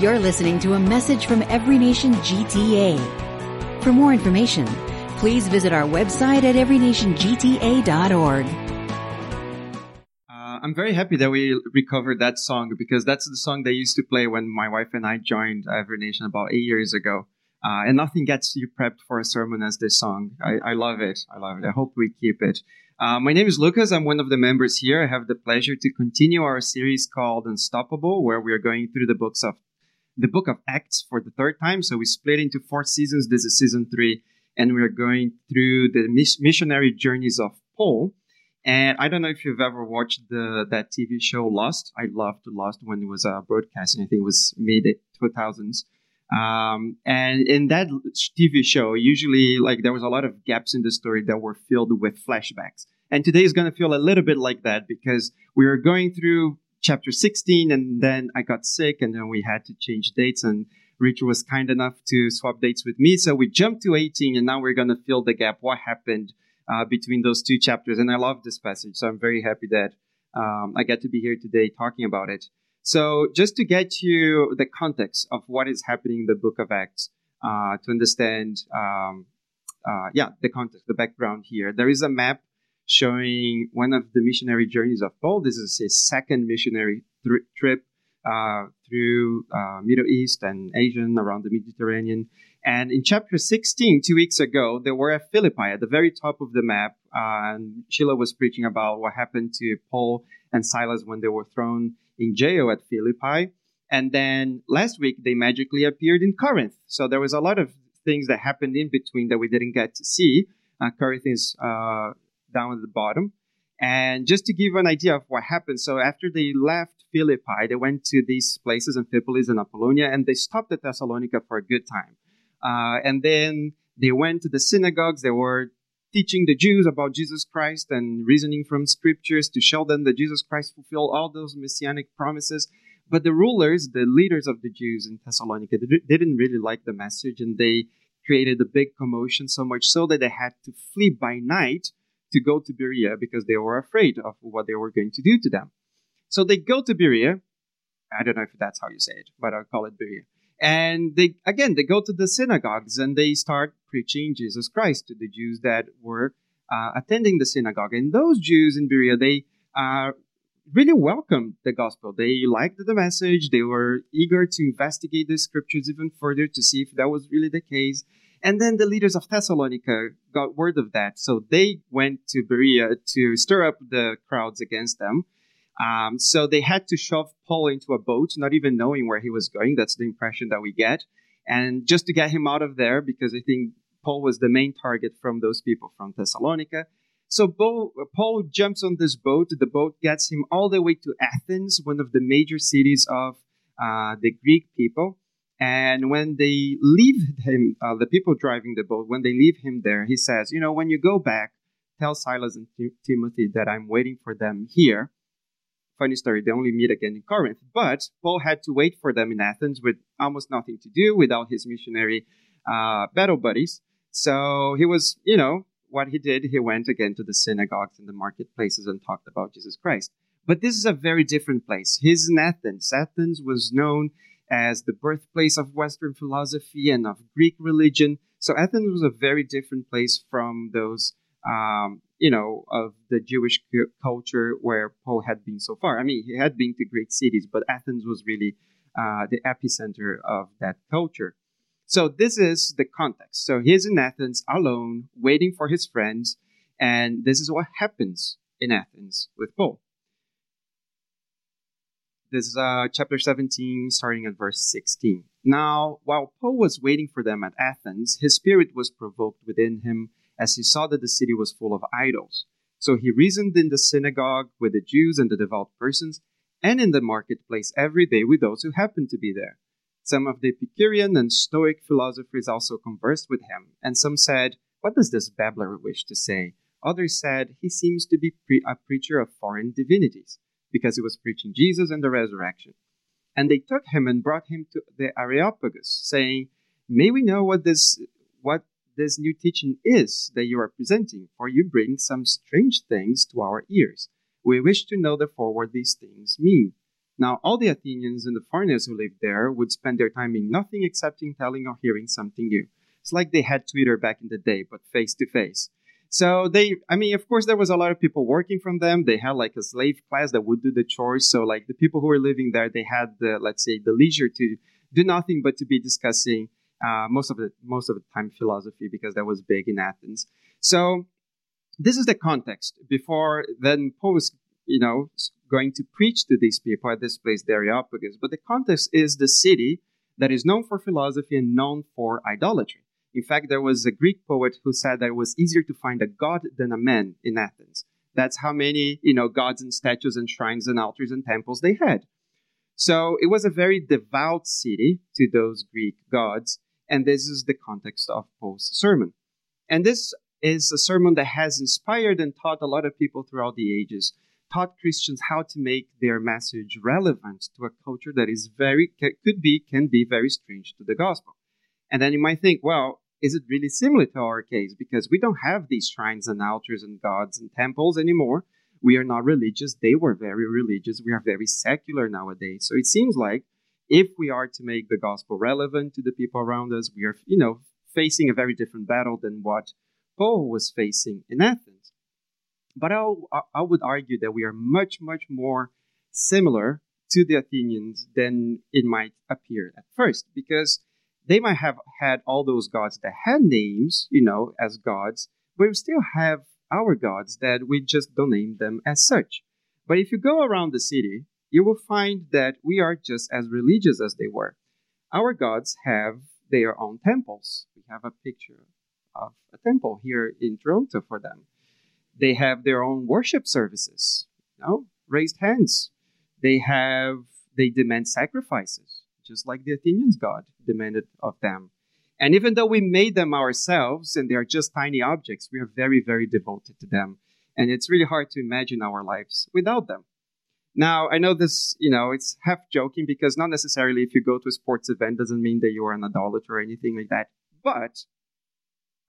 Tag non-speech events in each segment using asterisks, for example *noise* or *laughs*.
You're listening to a message from Every Nation GTA. For more information, please visit our website at everynationgta.org. Uh, I'm very happy that we recovered that song because that's the song they used to play when my wife and I joined Every Nation about eight years ago. Uh, and nothing gets you prepped for a sermon as this song. I, I love it. I love it. I hope we keep it. Uh, my name is Lucas. I'm one of the members here. I have the pleasure to continue our series called Unstoppable, where we are going through the books of the book of Acts for the third time. So we split into four seasons. This is season three, and we are going through the missionary journeys of Paul. And I don't know if you've ever watched the that TV show Lost. I loved Lost when it was uh, broadcasting. I think it was mid 2000s. Um, and in that TV show, usually like there was a lot of gaps in the story that were filled with flashbacks. And today is going to feel a little bit like that because we are going through chapter 16 and then I got sick and then we had to change dates and Richard was kind enough to swap dates with me. So we jumped to 18 and now we're going to fill the gap. What happened uh, between those two chapters? And I love this passage. So I'm very happy that um, I get to be here today talking about it. So just to get you the context of what is happening in the book of Acts, uh, to understand, um, uh, yeah, the context, the background here, there is a map showing one of the missionary journeys of Paul. This is his second missionary trip uh, through uh, Middle East and Asia around the Mediterranean. And in chapter 16, two weeks ago, they were at Philippi at the very top of the map. Uh, and Sheila was preaching about what happened to Paul and Silas when they were thrown in jail at Philippi. And then last week, they magically appeared in Corinth. So there was a lot of things that happened in between that we didn't get to see. Uh, Corinth is uh, down at the bottom. And just to give an idea of what happened, so after they left Philippi, they went to these places, Amphipolis and Apollonia, and they stopped at Thessalonica for a good time. Uh, and then they went to the synagogues. They were teaching the Jews about Jesus Christ and reasoning from scriptures to show them that Jesus Christ fulfilled all those messianic promises. But the rulers, the leaders of the Jews in Thessalonica, they didn't really like the message and they created a big commotion, so much so that they had to flee by night to go to Berea because they were afraid of what they were going to do to them. So they go to Berea. I don't know if that's how you say it, but I'll call it Berea. And they, again, they go to the synagogues and they start preaching Jesus Christ to the Jews that were uh, attending the synagogue. And those Jews in Berea, they uh, really welcomed the gospel. They liked the message. They were eager to investigate the scriptures even further to see if that was really the case. And then the leaders of Thessalonica got word of that. So they went to Berea to stir up the crowds against them. Um, so they had to shove Paul into a boat, not even knowing where he was going. That's the impression that we get. And just to get him out of there, because I think Paul was the main target from those people from Thessalonica. So Paul jumps on this boat. The boat gets him all the way to Athens, one of the major cities of uh, the Greek people. And when they leave him, uh, the people driving the boat, when they leave him there, he says, You know, when you go back, tell Silas and Timothy that I'm waiting for them here. Funny story, they only meet again in Corinth. But Paul had to wait for them in Athens with almost nothing to do without his missionary uh, battle buddies. So he was, you know, what he did, he went again to the synagogues and the marketplaces and talked about Jesus Christ. But this is a very different place. He's in Athens. Athens was known as the birthplace of Western philosophy and of Greek religion. So Athens was a very different place from those, um, you know, of the Jewish culture where Paul had been so far. I mean, he had been to great cities, but Athens was really uh, the epicenter of that culture. So this is the context. So he's in Athens alone, waiting for his friends, and this is what happens in Athens with Paul. This is uh, chapter 17, starting at verse 16. Now, while Paul was waiting for them at Athens, his spirit was provoked within him as he saw that the city was full of idols. So he reasoned in the synagogue with the Jews and the devout persons, and in the marketplace every day with those who happened to be there. Some of the Epicurean and Stoic philosophers also conversed with him, and some said, What does this babbler wish to say? Others said, He seems to be pre- a preacher of foreign divinities because he was preaching Jesus and the resurrection. And they took him and brought him to the Areopagus, saying, May we know what this what this new teaching is that you are presenting, for you bring some strange things to our ears. We wish to know therefore what these things mean. Now, all the Athenians and the foreigners who lived there would spend their time in nothing except in telling or hearing something new. It's like they had Twitter back in the day, but face to face. So they, I mean, of course, there was a lot of people working from them. They had like a slave class that would do the chores. So like the people who were living there, they had the, let's say, the leisure to do nothing but to be discussing uh, most of the most of the time philosophy because that was big in Athens. So this is the context. Before then, Paul was, you know, going to preach to these people at this place, the Areopagus. But the context is the city that is known for philosophy and known for idolatry. In fact, there was a Greek poet who said that it was easier to find a god than a man in Athens. That's how many, you know, gods and statues and shrines and altars and temples they had. So it was a very devout city to those Greek gods. And this is the context of Paul's sermon. And this is a sermon that has inspired and taught a lot of people throughout the ages, taught Christians how to make their message relevant to a culture that is very, could be, can be very strange to the gospel. And then you might think, well, is it really similar to our case? Because we don't have these shrines and altars and gods and temples anymore. We are not religious. They were very religious. We are very secular nowadays. So it seems like if we are to make the gospel relevant to the people around us, we are, you know, facing a very different battle than what Paul was facing in Athens. But I, I would argue that we are much, much more similar to the Athenians than it might appear at first, because they might have had all those gods that had names, you know, as gods, but we still have our gods that we just don't name them as such. But if you go around the city, you will find that we are just as religious as they were. Our gods have their own temples. We have a picture of a temple here in Toronto for them. They have their own worship services, you know, raised hands. They have they demand sacrifices just like the Athenians god demanded of them. And even though we made them ourselves and they are just tiny objects, we are very, very devoted to them. And it's really hard to imagine our lives without them. Now, I know this, you know, it's half joking because not necessarily if you go to a sports event doesn't mean that you are an idolater or anything like that. But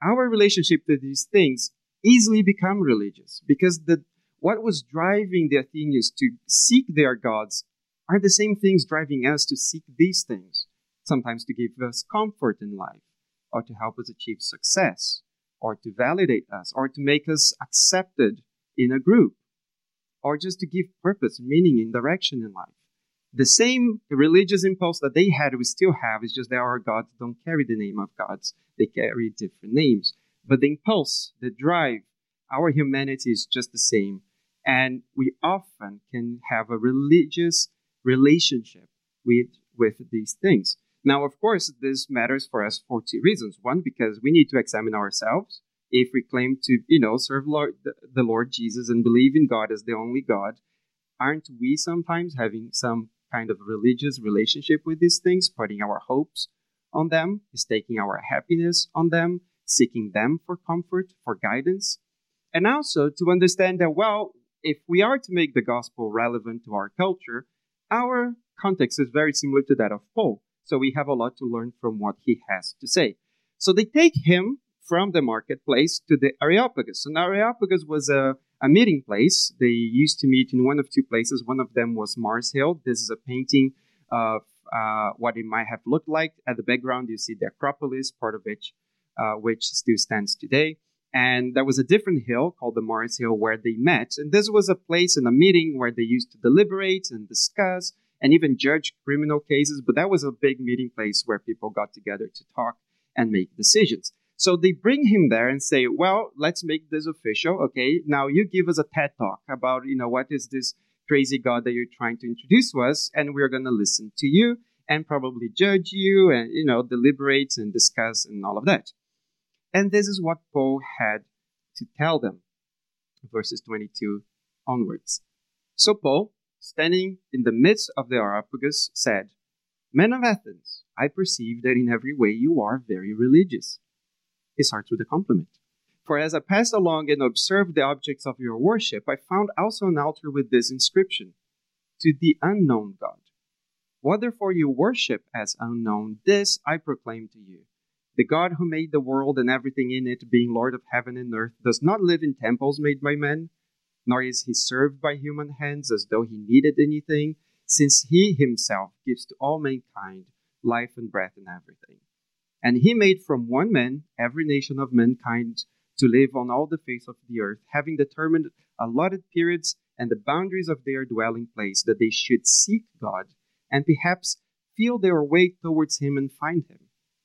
our relationship to these things easily become religious because the what was driving the Athenians to seek their gods are the same things driving us to seek these things, sometimes to give us comfort in life, or to help us achieve success, or to validate us, or to make us accepted in a group, or just to give purpose, meaning, and direction in life. The same religious impulse that they had, we still have, it's just that our gods don't carry the name of gods, they carry different names. But the impulse, the drive, our humanity is just the same. And we often can have a religious relationship with with these things. Now, of course, this matters for us for two reasons. One, because we need to examine ourselves. If we claim to, you know, serve Lord, the Lord Jesus and believe in God as the only God, aren't we sometimes having some kind of religious relationship with these things, putting our hopes on them, staking our happiness on them, seeking them for comfort, for guidance? And also to understand that, well, if we are to make the gospel relevant to our culture, our context is very similar to that of Paul, so we have a lot to learn from what he has to say. So they take him from the marketplace to the Areopagus. And Areopagus was a, a meeting place. They used to meet in one of two places. One of them was Mars Hill. This is a painting of uh, what it might have looked like. At the background, you see the Acropolis, part of which, uh, which still stands today. And there was a different hill called the Morris Hill where they met. And this was a place in a meeting where they used to deliberate and discuss and even judge criminal cases. But that was a big meeting place where people got together to talk and make decisions. So they bring him there and say, well, let's make this official. Okay. Now you give us a TED talk about, you know, what is this crazy God that you're trying to introduce to us? And we're going to listen to you and probably judge you and, you know, deliberate and discuss and all of that. And this is what Paul had to tell them, verses 22 onwards. So Paul, standing in the midst of the Areopagus, said, Men of Athens, I perceive that in every way you are very religious. He starts with a compliment. For as I passed along and observed the objects of your worship, I found also an altar with this inscription To the unknown God. What therefore you worship as unknown, this I proclaim to you the God who made the world and everything in it, being Lord of heaven and earth, does not live in temples made by men, nor is he served by human hands as though he needed anything, since he himself gives to all mankind life and breath and everything. And he made from one man every nation of mankind to live on all the face of the earth, having determined allotted periods and the boundaries of their dwelling place, that they should seek God and perhaps feel their way towards him and find him.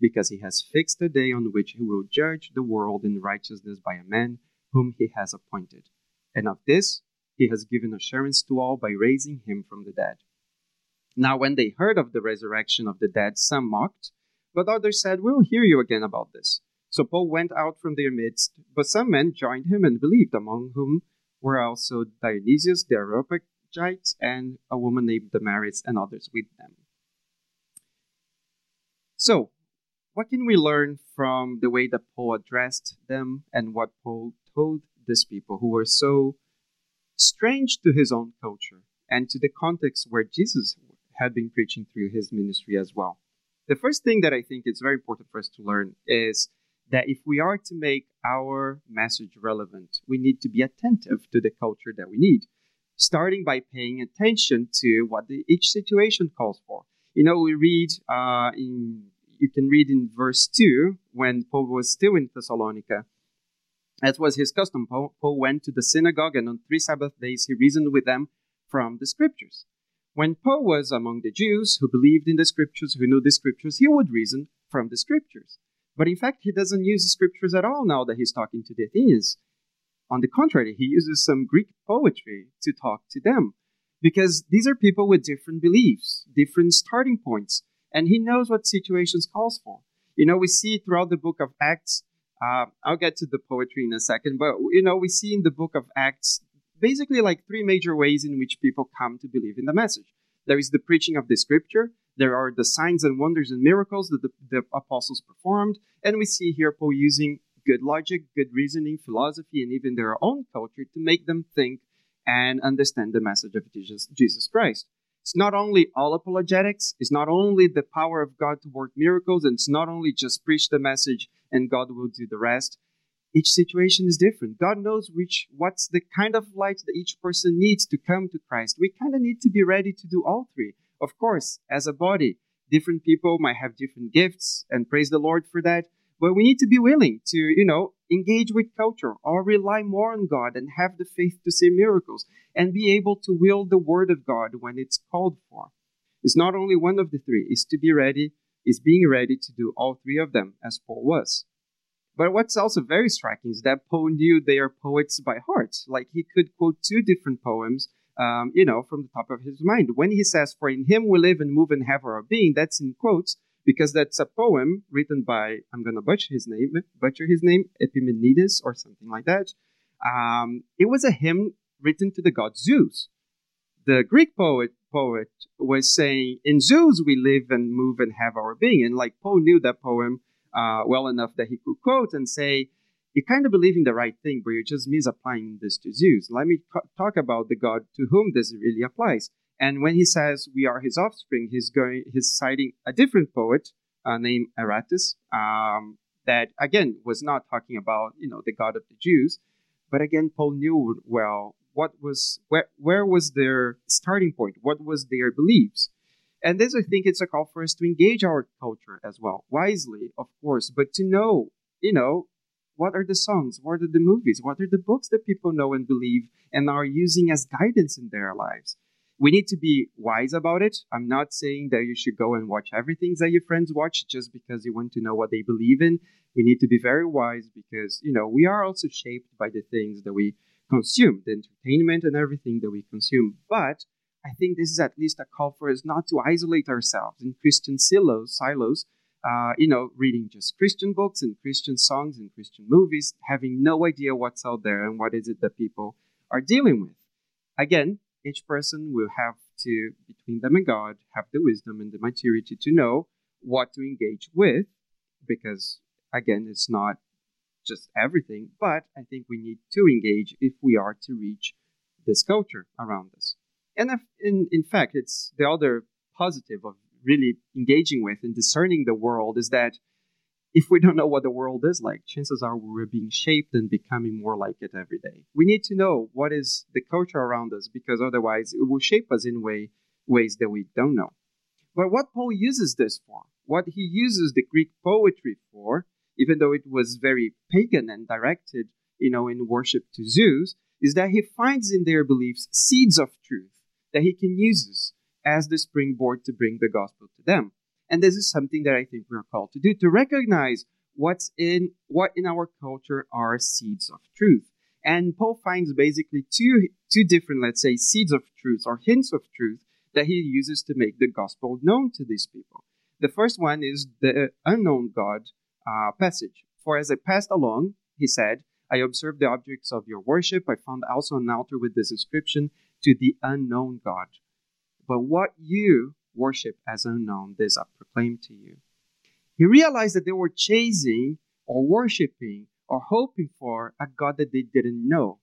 because he has fixed a day on which he will judge the world in righteousness by a man whom he has appointed. And of this he has given assurance to all by raising him from the dead. Now, when they heard of the resurrection of the dead, some mocked, but others said, We'll hear you again about this. So Paul went out from their midst, but some men joined him and believed, among whom were also Dionysius the Areopagite and a woman named Damaris and others with them. So, what can we learn from the way that Paul addressed them and what Paul told these people who were so strange to his own culture and to the context where Jesus had been preaching through his ministry as well. The first thing that I think is very important for us to learn is that if we are to make our message relevant, we need to be attentive to the culture that we need, starting by paying attention to what the, each situation calls for. You know, we read uh, in you can read in verse two when Paul was still in Thessalonica. As was his custom, Paul, Paul went to the synagogue, and on three Sabbath days he reasoned with them from the scriptures. When Paul was among the Jews who believed in the scriptures, who knew the scriptures, he would reason from the scriptures. But in fact, he doesn't use the scriptures at all now that he's talking to the Athenians. On the contrary, he uses some Greek poetry to talk to them because these are people with different beliefs, different starting points, and he knows what situations calls for. You know, we see throughout the book of Acts. Uh, I'll get to the poetry in a second, but you know, we see in the book of Acts basically like three major ways in which people come to believe in the message. There is the preaching of the scripture, there are the signs and wonders and miracles that the, the apostles performed, and we see here Paul using good logic, good reasoning, philosophy, and even their own culture to make them think and understand the message of Jesus, Jesus Christ. It's not only all apologetics, it's not only the power of God to work miracles, and it's not only just preach the message and God will do the rest each situation is different. God knows which what's the kind of light that each person needs to come to Christ. We kind of need to be ready to do all three. Of course, as a body, different people might have different gifts and praise the Lord for that. But we need to be willing to, you know, engage with culture or rely more on God and have the faith to see miracles and be able to wield the word of God when it's called for. It's not only one of the three, it's to be ready, is being ready to do all three of them, as Paul was. But what's also very striking is that Paul knew they are poets by heart. Like he could quote two different poems, um, you know, from the top of his mind. When he says, "For in Him we live and move and have our being," that's in quotes because that's a poem written by I'm gonna butcher his name, butcher his name, Epimenides or something like that. Um, it was a hymn written to the god Zeus. The Greek poet poet was saying, "In Zeus we live and move and have our being," and like Paul knew that poem uh, well enough that he could quote and say, "You're kind of believe in the right thing, but you're just misapplying this to Zeus." Let me co- talk about the God to whom this really applies. And when he says we are his offspring, he's going he's citing a different poet uh, named Aratus um, that again was not talking about you know the God of the Jews, but again Paul knew well what was where where was their starting point, what was their beliefs, and this, I think, it's a call for us to engage our culture as well, wisely, of course, but to know, you know, what are the songs, what are the movies, what are the books that people know and believe and are using as guidance in their lives. We need to be wise about it. I'm not saying that you should go and watch everything that your friends watch just because you want to know what they believe in. We need to be very wise because, you know, we are also shaped by the things that we consume, the entertainment and everything that we consume. But I think this is at least a call for us not to isolate ourselves in Christian silos, silos, uh, you know, reading just Christian books and Christian songs and Christian movies, having no idea what's out there and what is it that people are dealing with. Again, each person will have to, between them and God, have the wisdom and the maturity to know what to engage with, because again, it's not just everything, but I think we need to engage if we are to reach this culture around us. And in, in fact, it's the other positive of really engaging with and discerning the world is that if we don't know what the world is like, chances are we're being shaped and becoming more like it every day. We need to know what is the culture around us because otherwise it will shape us in way, ways that we don't know. But what Paul uses this for, what he uses the Greek poetry for, even though it was very pagan and directed, you know, in worship to Zeus, is that he finds in their beliefs seeds of truth that he can use as the springboard to bring the gospel to them. And this is something that I think we're called to do to recognize what's in what in our culture are seeds of truth. And Paul finds basically two two different, let's say, seeds of truth or hints of truth that he uses to make the gospel known to these people. The first one is the unknown God uh, passage. For as I passed along, he said, I observed the objects of your worship. I found also an altar with this inscription to the unknown God. But what you worship as unknown, this I proclaim to you. He realized that they were chasing or worshiping or hoping for a God that they didn't know.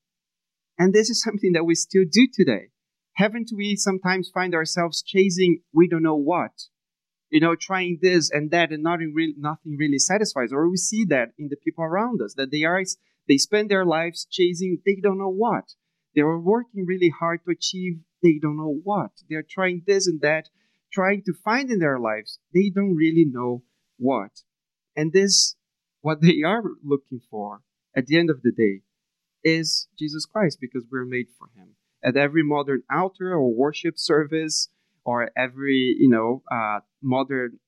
And this is *laughs* something that we still do today. Haven't we sometimes find ourselves chasing we don't know what? You know, trying this and that and nothing really, nothing really satisfies. Or we see that in the people around us, that they are they spend their lives chasing they don't know what. They are working really hard to achieve they don't know what. They're trying this and that, trying to find in their lives. They don't really know what. And this, what they are looking for at the end of the day, is Jesus Christ because we're made for him. At every modern altar or worship service or every, you know, uh, modern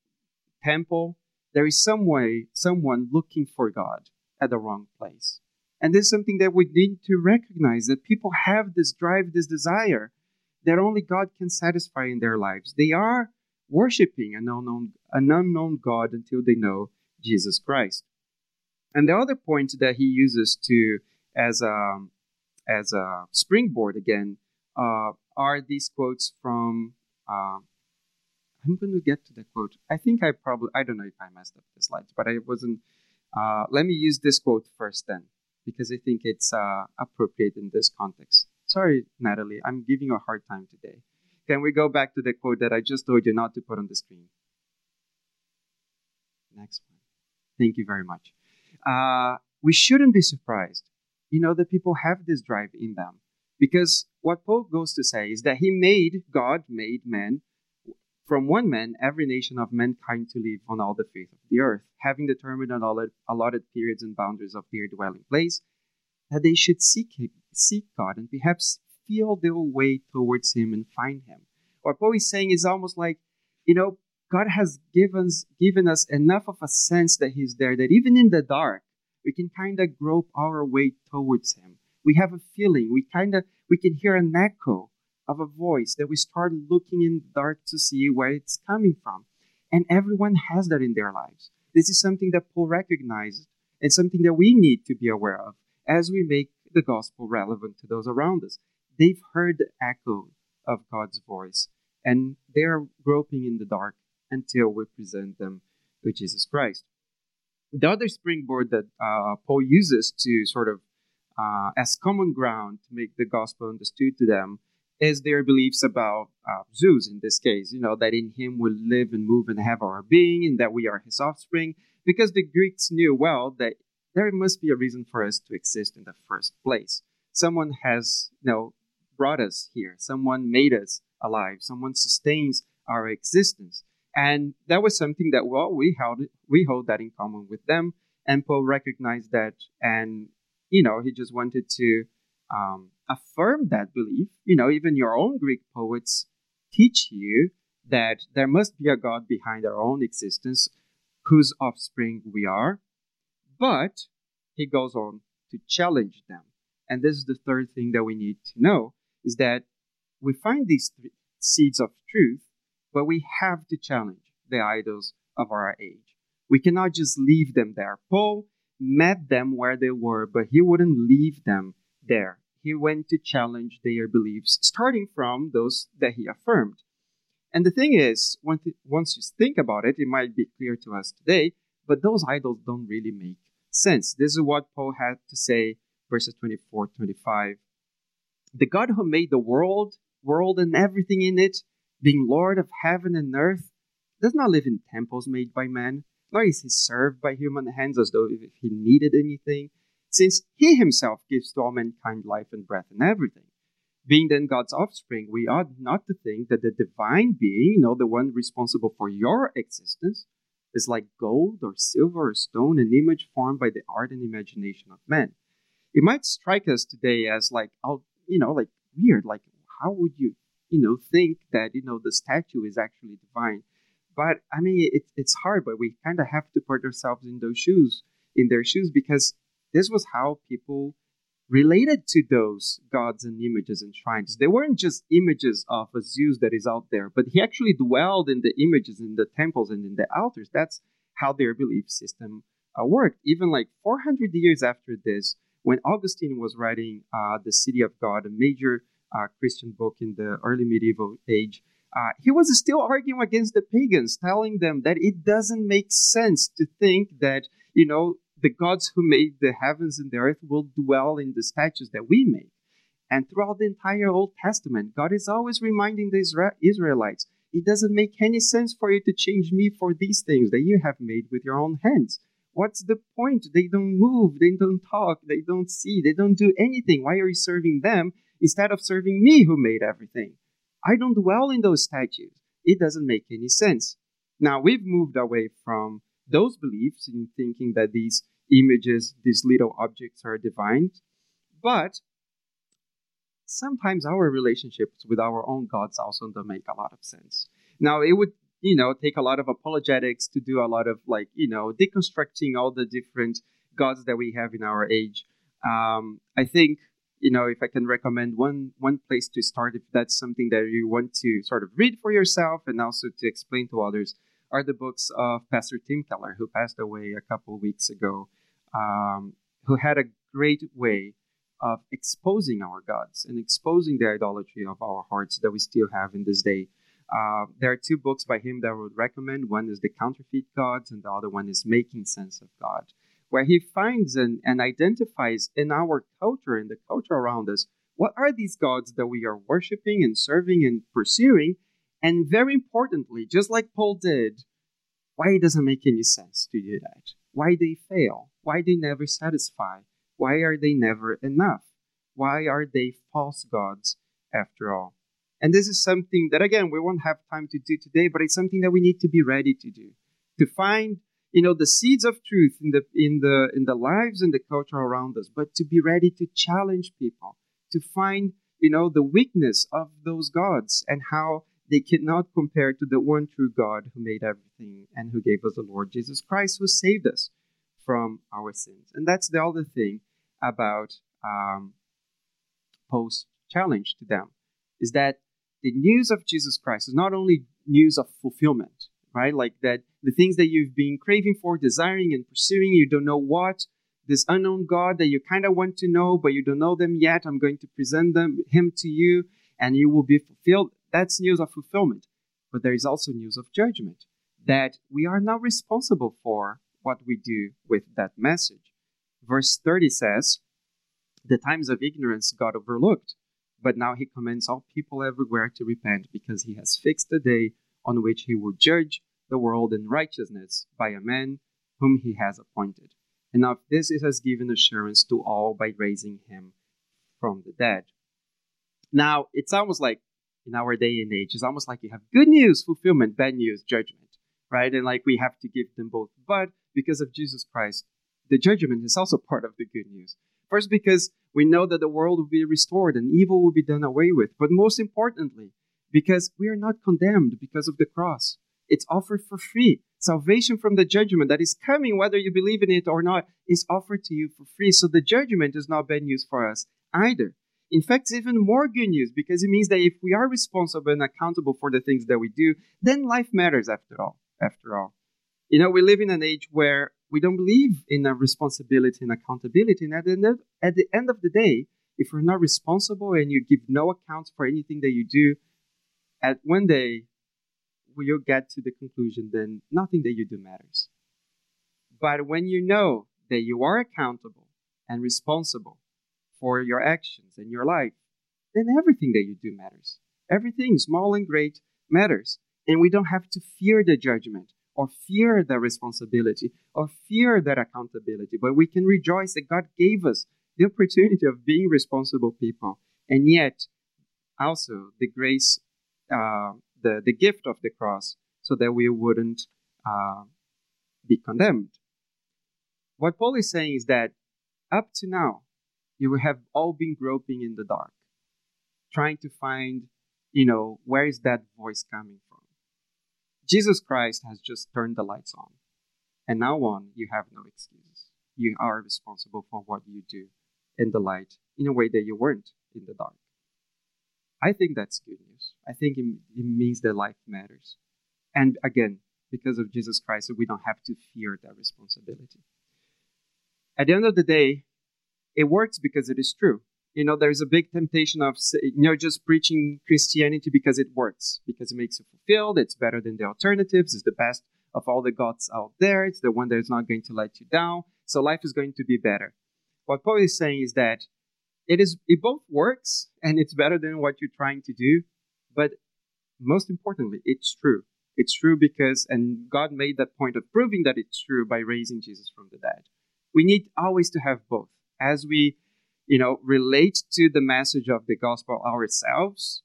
temple, there is some way, someone looking for God at the wrong place. And this is something that we need to recognize that people have this drive, this desire that only God can satisfy in their lives. They are worshiping an unknown, an unknown God until they know Jesus Christ. And the other point that he uses to as a as a springboard again uh, are these quotes from. Uh, I'm going to get to the quote. I think I probably I don't know if I messed up the slides, but I wasn't. Uh, let me use this quote first then because I think it's uh, appropriate in this context. Sorry, Natalie, I'm giving you a hard time today. Can we go back to the quote that I just told you not to put on the screen? Next one. Thank you very much. Uh, we shouldn't be surprised, you know, that people have this drive in them. Because what Paul goes to say is that he made, God made man from one man, every nation of mankind to live on all the face of the earth, having determined allotted, allotted periods and boundaries of their dwelling place, that they should seek him, seek God and perhaps feel their way towards Him and find Him. What Paul is saying is almost like, you know, God has given given us enough of a sense that He's there that even in the dark, we can kind of grope our way towards Him. We have a feeling. We kind of we can hear an echo of a voice that we start looking in the dark to see where it's coming from. And everyone has that in their lives. This is something that Paul recognized and something that we need to be aware of as we make the gospel relevant to those around us. They've heard the echo of God's voice and they're groping in the dark until we present them with Jesus Christ. The other springboard that uh, Paul uses to sort of uh, as common ground to make the gospel understood to them is their beliefs about uh, Zeus in this case, you know, that in him we live and move and have our being, and that we are his offspring, because the Greeks knew well that there must be a reason for us to exist in the first place. Someone has, you know, brought us here. Someone made us alive. Someone sustains our existence. And that was something that, well, we held, we hold that in common with them. And Paul recognized that, and, you know, he just wanted to um, affirm that belief. You know, even your own Greek poets teach you that there must be a God behind our own existence, whose offspring we are. But he goes on to challenge them. And this is the third thing that we need to know is that we find these seeds of truth, but we have to challenge the idols of our age. We cannot just leave them there. Paul met them where they were, but he wouldn't leave them there he went to challenge their beliefs, starting from those that he affirmed. And the thing is, once you think about it, it might be clear to us today, but those idols don't really make sense. This is what Paul had to say, verses 24 25. The God who made the world, world and everything in it, being Lord of heaven and earth, does not live in temples made by men, nor is he served by human hands as though if he needed anything, since he himself gives to all mankind life and breath and everything. Being then God's offspring, we ought not to think that the divine being, you know, the one responsible for your existence, is like gold or silver or stone, an image formed by the art and imagination of men. It might strike us today as like, oh, you know, like weird. Like, how would you, you know, think that you know the statue is actually divine? But I mean, it, it's hard, but we kind of have to put ourselves in those shoes, in their shoes, because this was how people related to those gods and images and shrines. They weren't just images of a Zeus that is out there, but he actually dwelled in the images in the temples and in the altars. That's how their belief system uh, worked. Even like 400 years after this, when Augustine was writing uh, The City of God, a major uh, Christian book in the early medieval age, uh, he was still arguing against the pagans, telling them that it doesn't make sense to think that, you know, the gods who made the heavens and the earth will dwell in the statues that we make. And throughout the entire Old Testament, God is always reminding the Isra- Israelites it doesn't make any sense for you to change me for these things that you have made with your own hands. What's the point? They don't move, they don't talk, they don't see, they don't do anything. Why are you serving them instead of serving me who made everything? I don't dwell in those statues. It doesn't make any sense. Now, we've moved away from those beliefs in thinking that these images, these little objects are divine, but sometimes our relationships with our own gods also don't make a lot of sense. Now, it would, you know, take a lot of apologetics to do a lot of like, you know, deconstructing all the different gods that we have in our age. Um, I think you know, if I can recommend one one place to start, if that's something that you want to sort of read for yourself and also to explain to others, are the books of Pastor Tim Keller, who passed away a couple weeks ago, um, who had a great way of exposing our gods and exposing the idolatry of our hearts that we still have in this day. Uh, there are two books by him that I would recommend. One is The Counterfeit Gods, and the other one is Making Sense of God where he finds and, and identifies in our culture, in the culture around us, what are these gods that we are worshiping and serving and pursuing? And very importantly, just like Paul did, why it doesn't make any sense to do that. Why they fail. Why they never satisfy. Why are they never enough? Why are they false gods after all? And this is something that, again, we won't have time to do today, but it's something that we need to be ready to do. To find you know the seeds of truth in the in the in the lives and the culture around us but to be ready to challenge people to find you know the weakness of those gods and how they cannot compare to the one true god who made everything and who gave us the lord jesus christ who saved us from our sins and that's the other thing about um, Paul's challenge to them is that the news of jesus christ is not only news of fulfillment right? Like that the things that you've been craving for, desiring, and pursuing, you don't know what. This unknown God that you kind of want to know, but you don't know them yet. I'm going to present them him to you, and you will be fulfilled. That's news of fulfillment. But there is also news of judgment that we are not responsible for what we do with that message. Verse 30 says, The times of ignorance God overlooked, but now he commands all people everywhere to repent because he has fixed a day on which he will judge the world in righteousness by a man whom he has appointed. And of this it has given assurance to all by raising him from the dead. Now, it's almost like in our day and age, it's almost like you have good news, fulfillment, bad news, judgment, right? And like we have to give them both. But because of Jesus Christ, the judgment is also part of the good news. First, because we know that the world will be restored and evil will be done away with. But most importantly, because we are not condemned because of the cross. It's offered for free. Salvation from the judgment that is coming, whether you believe in it or not, is offered to you for free. So the judgment is not bad news for us either. In fact, it's even more good news because it means that if we are responsible and accountable for the things that we do, then life matters after all. After all, you know, we live in an age where we don't believe in a responsibility and accountability. And at the, end of, at the end of the day, if you're not responsible and you give no account for anything that you do, at one day you'll get to the conclusion then nothing that you do matters. But when you know that you are accountable and responsible for your actions and your life, then everything that you do matters. Everything, small and great, matters. And we don't have to fear the judgment or fear the responsibility or fear that accountability, but we can rejoice that God gave us the opportunity of being responsible people. And yet, also the grace, uh, the, the gift of the cross, so that we wouldn't uh, be condemned. What Paul is saying is that up to now, you have all been groping in the dark, trying to find, you know, where is that voice coming from? Jesus Christ has just turned the lights on. And now on, you have no excuses. You are responsible for what you do in the light in a way that you weren't in the dark. I think that's good news. I think it, it means that life matters. And again, because of Jesus Christ, we don't have to fear that responsibility. At the end of the day, it works because it is true. You know, there's a big temptation of, you know, just preaching Christianity because it works, because it makes you fulfilled, it's better than the alternatives, it's the best of all the gods out there, it's the one that is not going to let you down, so life is going to be better. What Paul is saying is that it is it both works and it's better than what you're trying to do, but most importantly, it's true. It's true because and God made that point of proving that it's true by raising Jesus from the dead. We need always to have both. As we, you know, relate to the message of the gospel ourselves,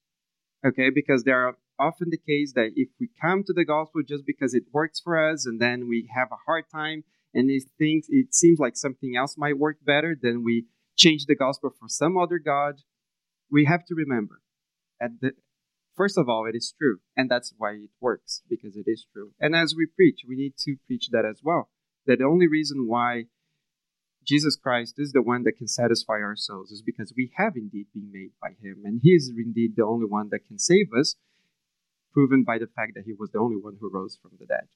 okay, because there are often the case that if we come to the gospel just because it works for us and then we have a hard time and it thinks it seems like something else might work better, then we change the gospel for some other god. We have to remember at the first of all, it is true, and that's why it works because it is true. And as we preach, we need to preach that as well. That the only reason why Jesus Christ is the one that can satisfy our souls is because we have indeed been made by Him, and He is indeed the only one that can save us, proven by the fact that He was the only one who rose from the dead.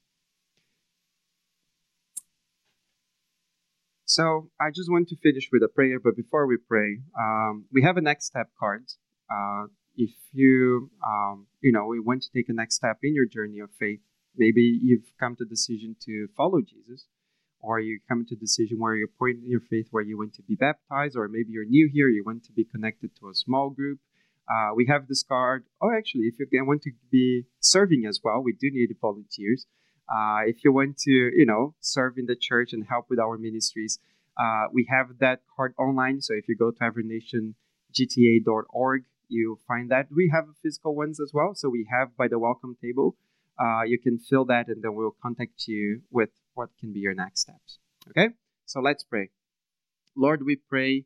So I just want to finish with a prayer, but before we pray, um, we have a next step card. Uh, if you, um, you know, we want to take a next step in your journey of faith, maybe you've come to the decision to follow Jesus, or you come to a decision where you're pointing your faith where you want to be baptized, or maybe you're new here, you want to be connected to a small group. Uh, we have this card. Oh, actually, if you want to be serving as well, we do need volunteers. Uh, if you want to, you know, serve in the church and help with our ministries, uh, we have that card online. So if you go to everynationgta.org, you find that. We have physical ones as well. So we have by the welcome table. Uh, you can fill that and then we'll contact you with what can be your next steps. Okay? So let's pray. Lord, we pray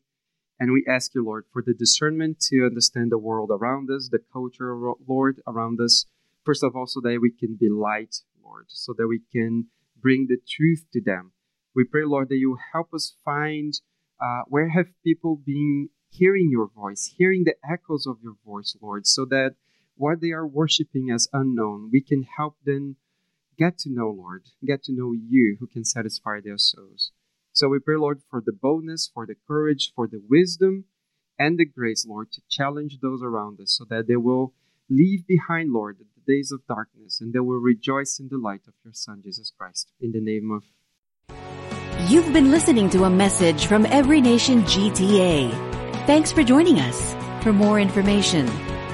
and we ask you, Lord, for the discernment to understand the world around us, the culture, Lord, around us. First of all, so that we can be light Lord, so that we can bring the truth to them. We pray, Lord, that you help us find uh, where have people been hearing your voice, hearing the echoes of your voice, Lord, so that what they are worshiping as unknown, we can help them get to know, Lord, get to know you who can satisfy their souls. So we pray, Lord, for the boldness, for the courage, for the wisdom, and the grace, Lord, to challenge those around us so that they will leave behind, Lord, the days of darkness, and they will rejoice in the light of your Son, Jesus Christ. In the name of. You've been listening to a message from Every Nation GTA. Thanks for joining us. For more information,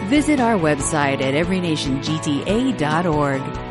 visit our website at everynationgta.org.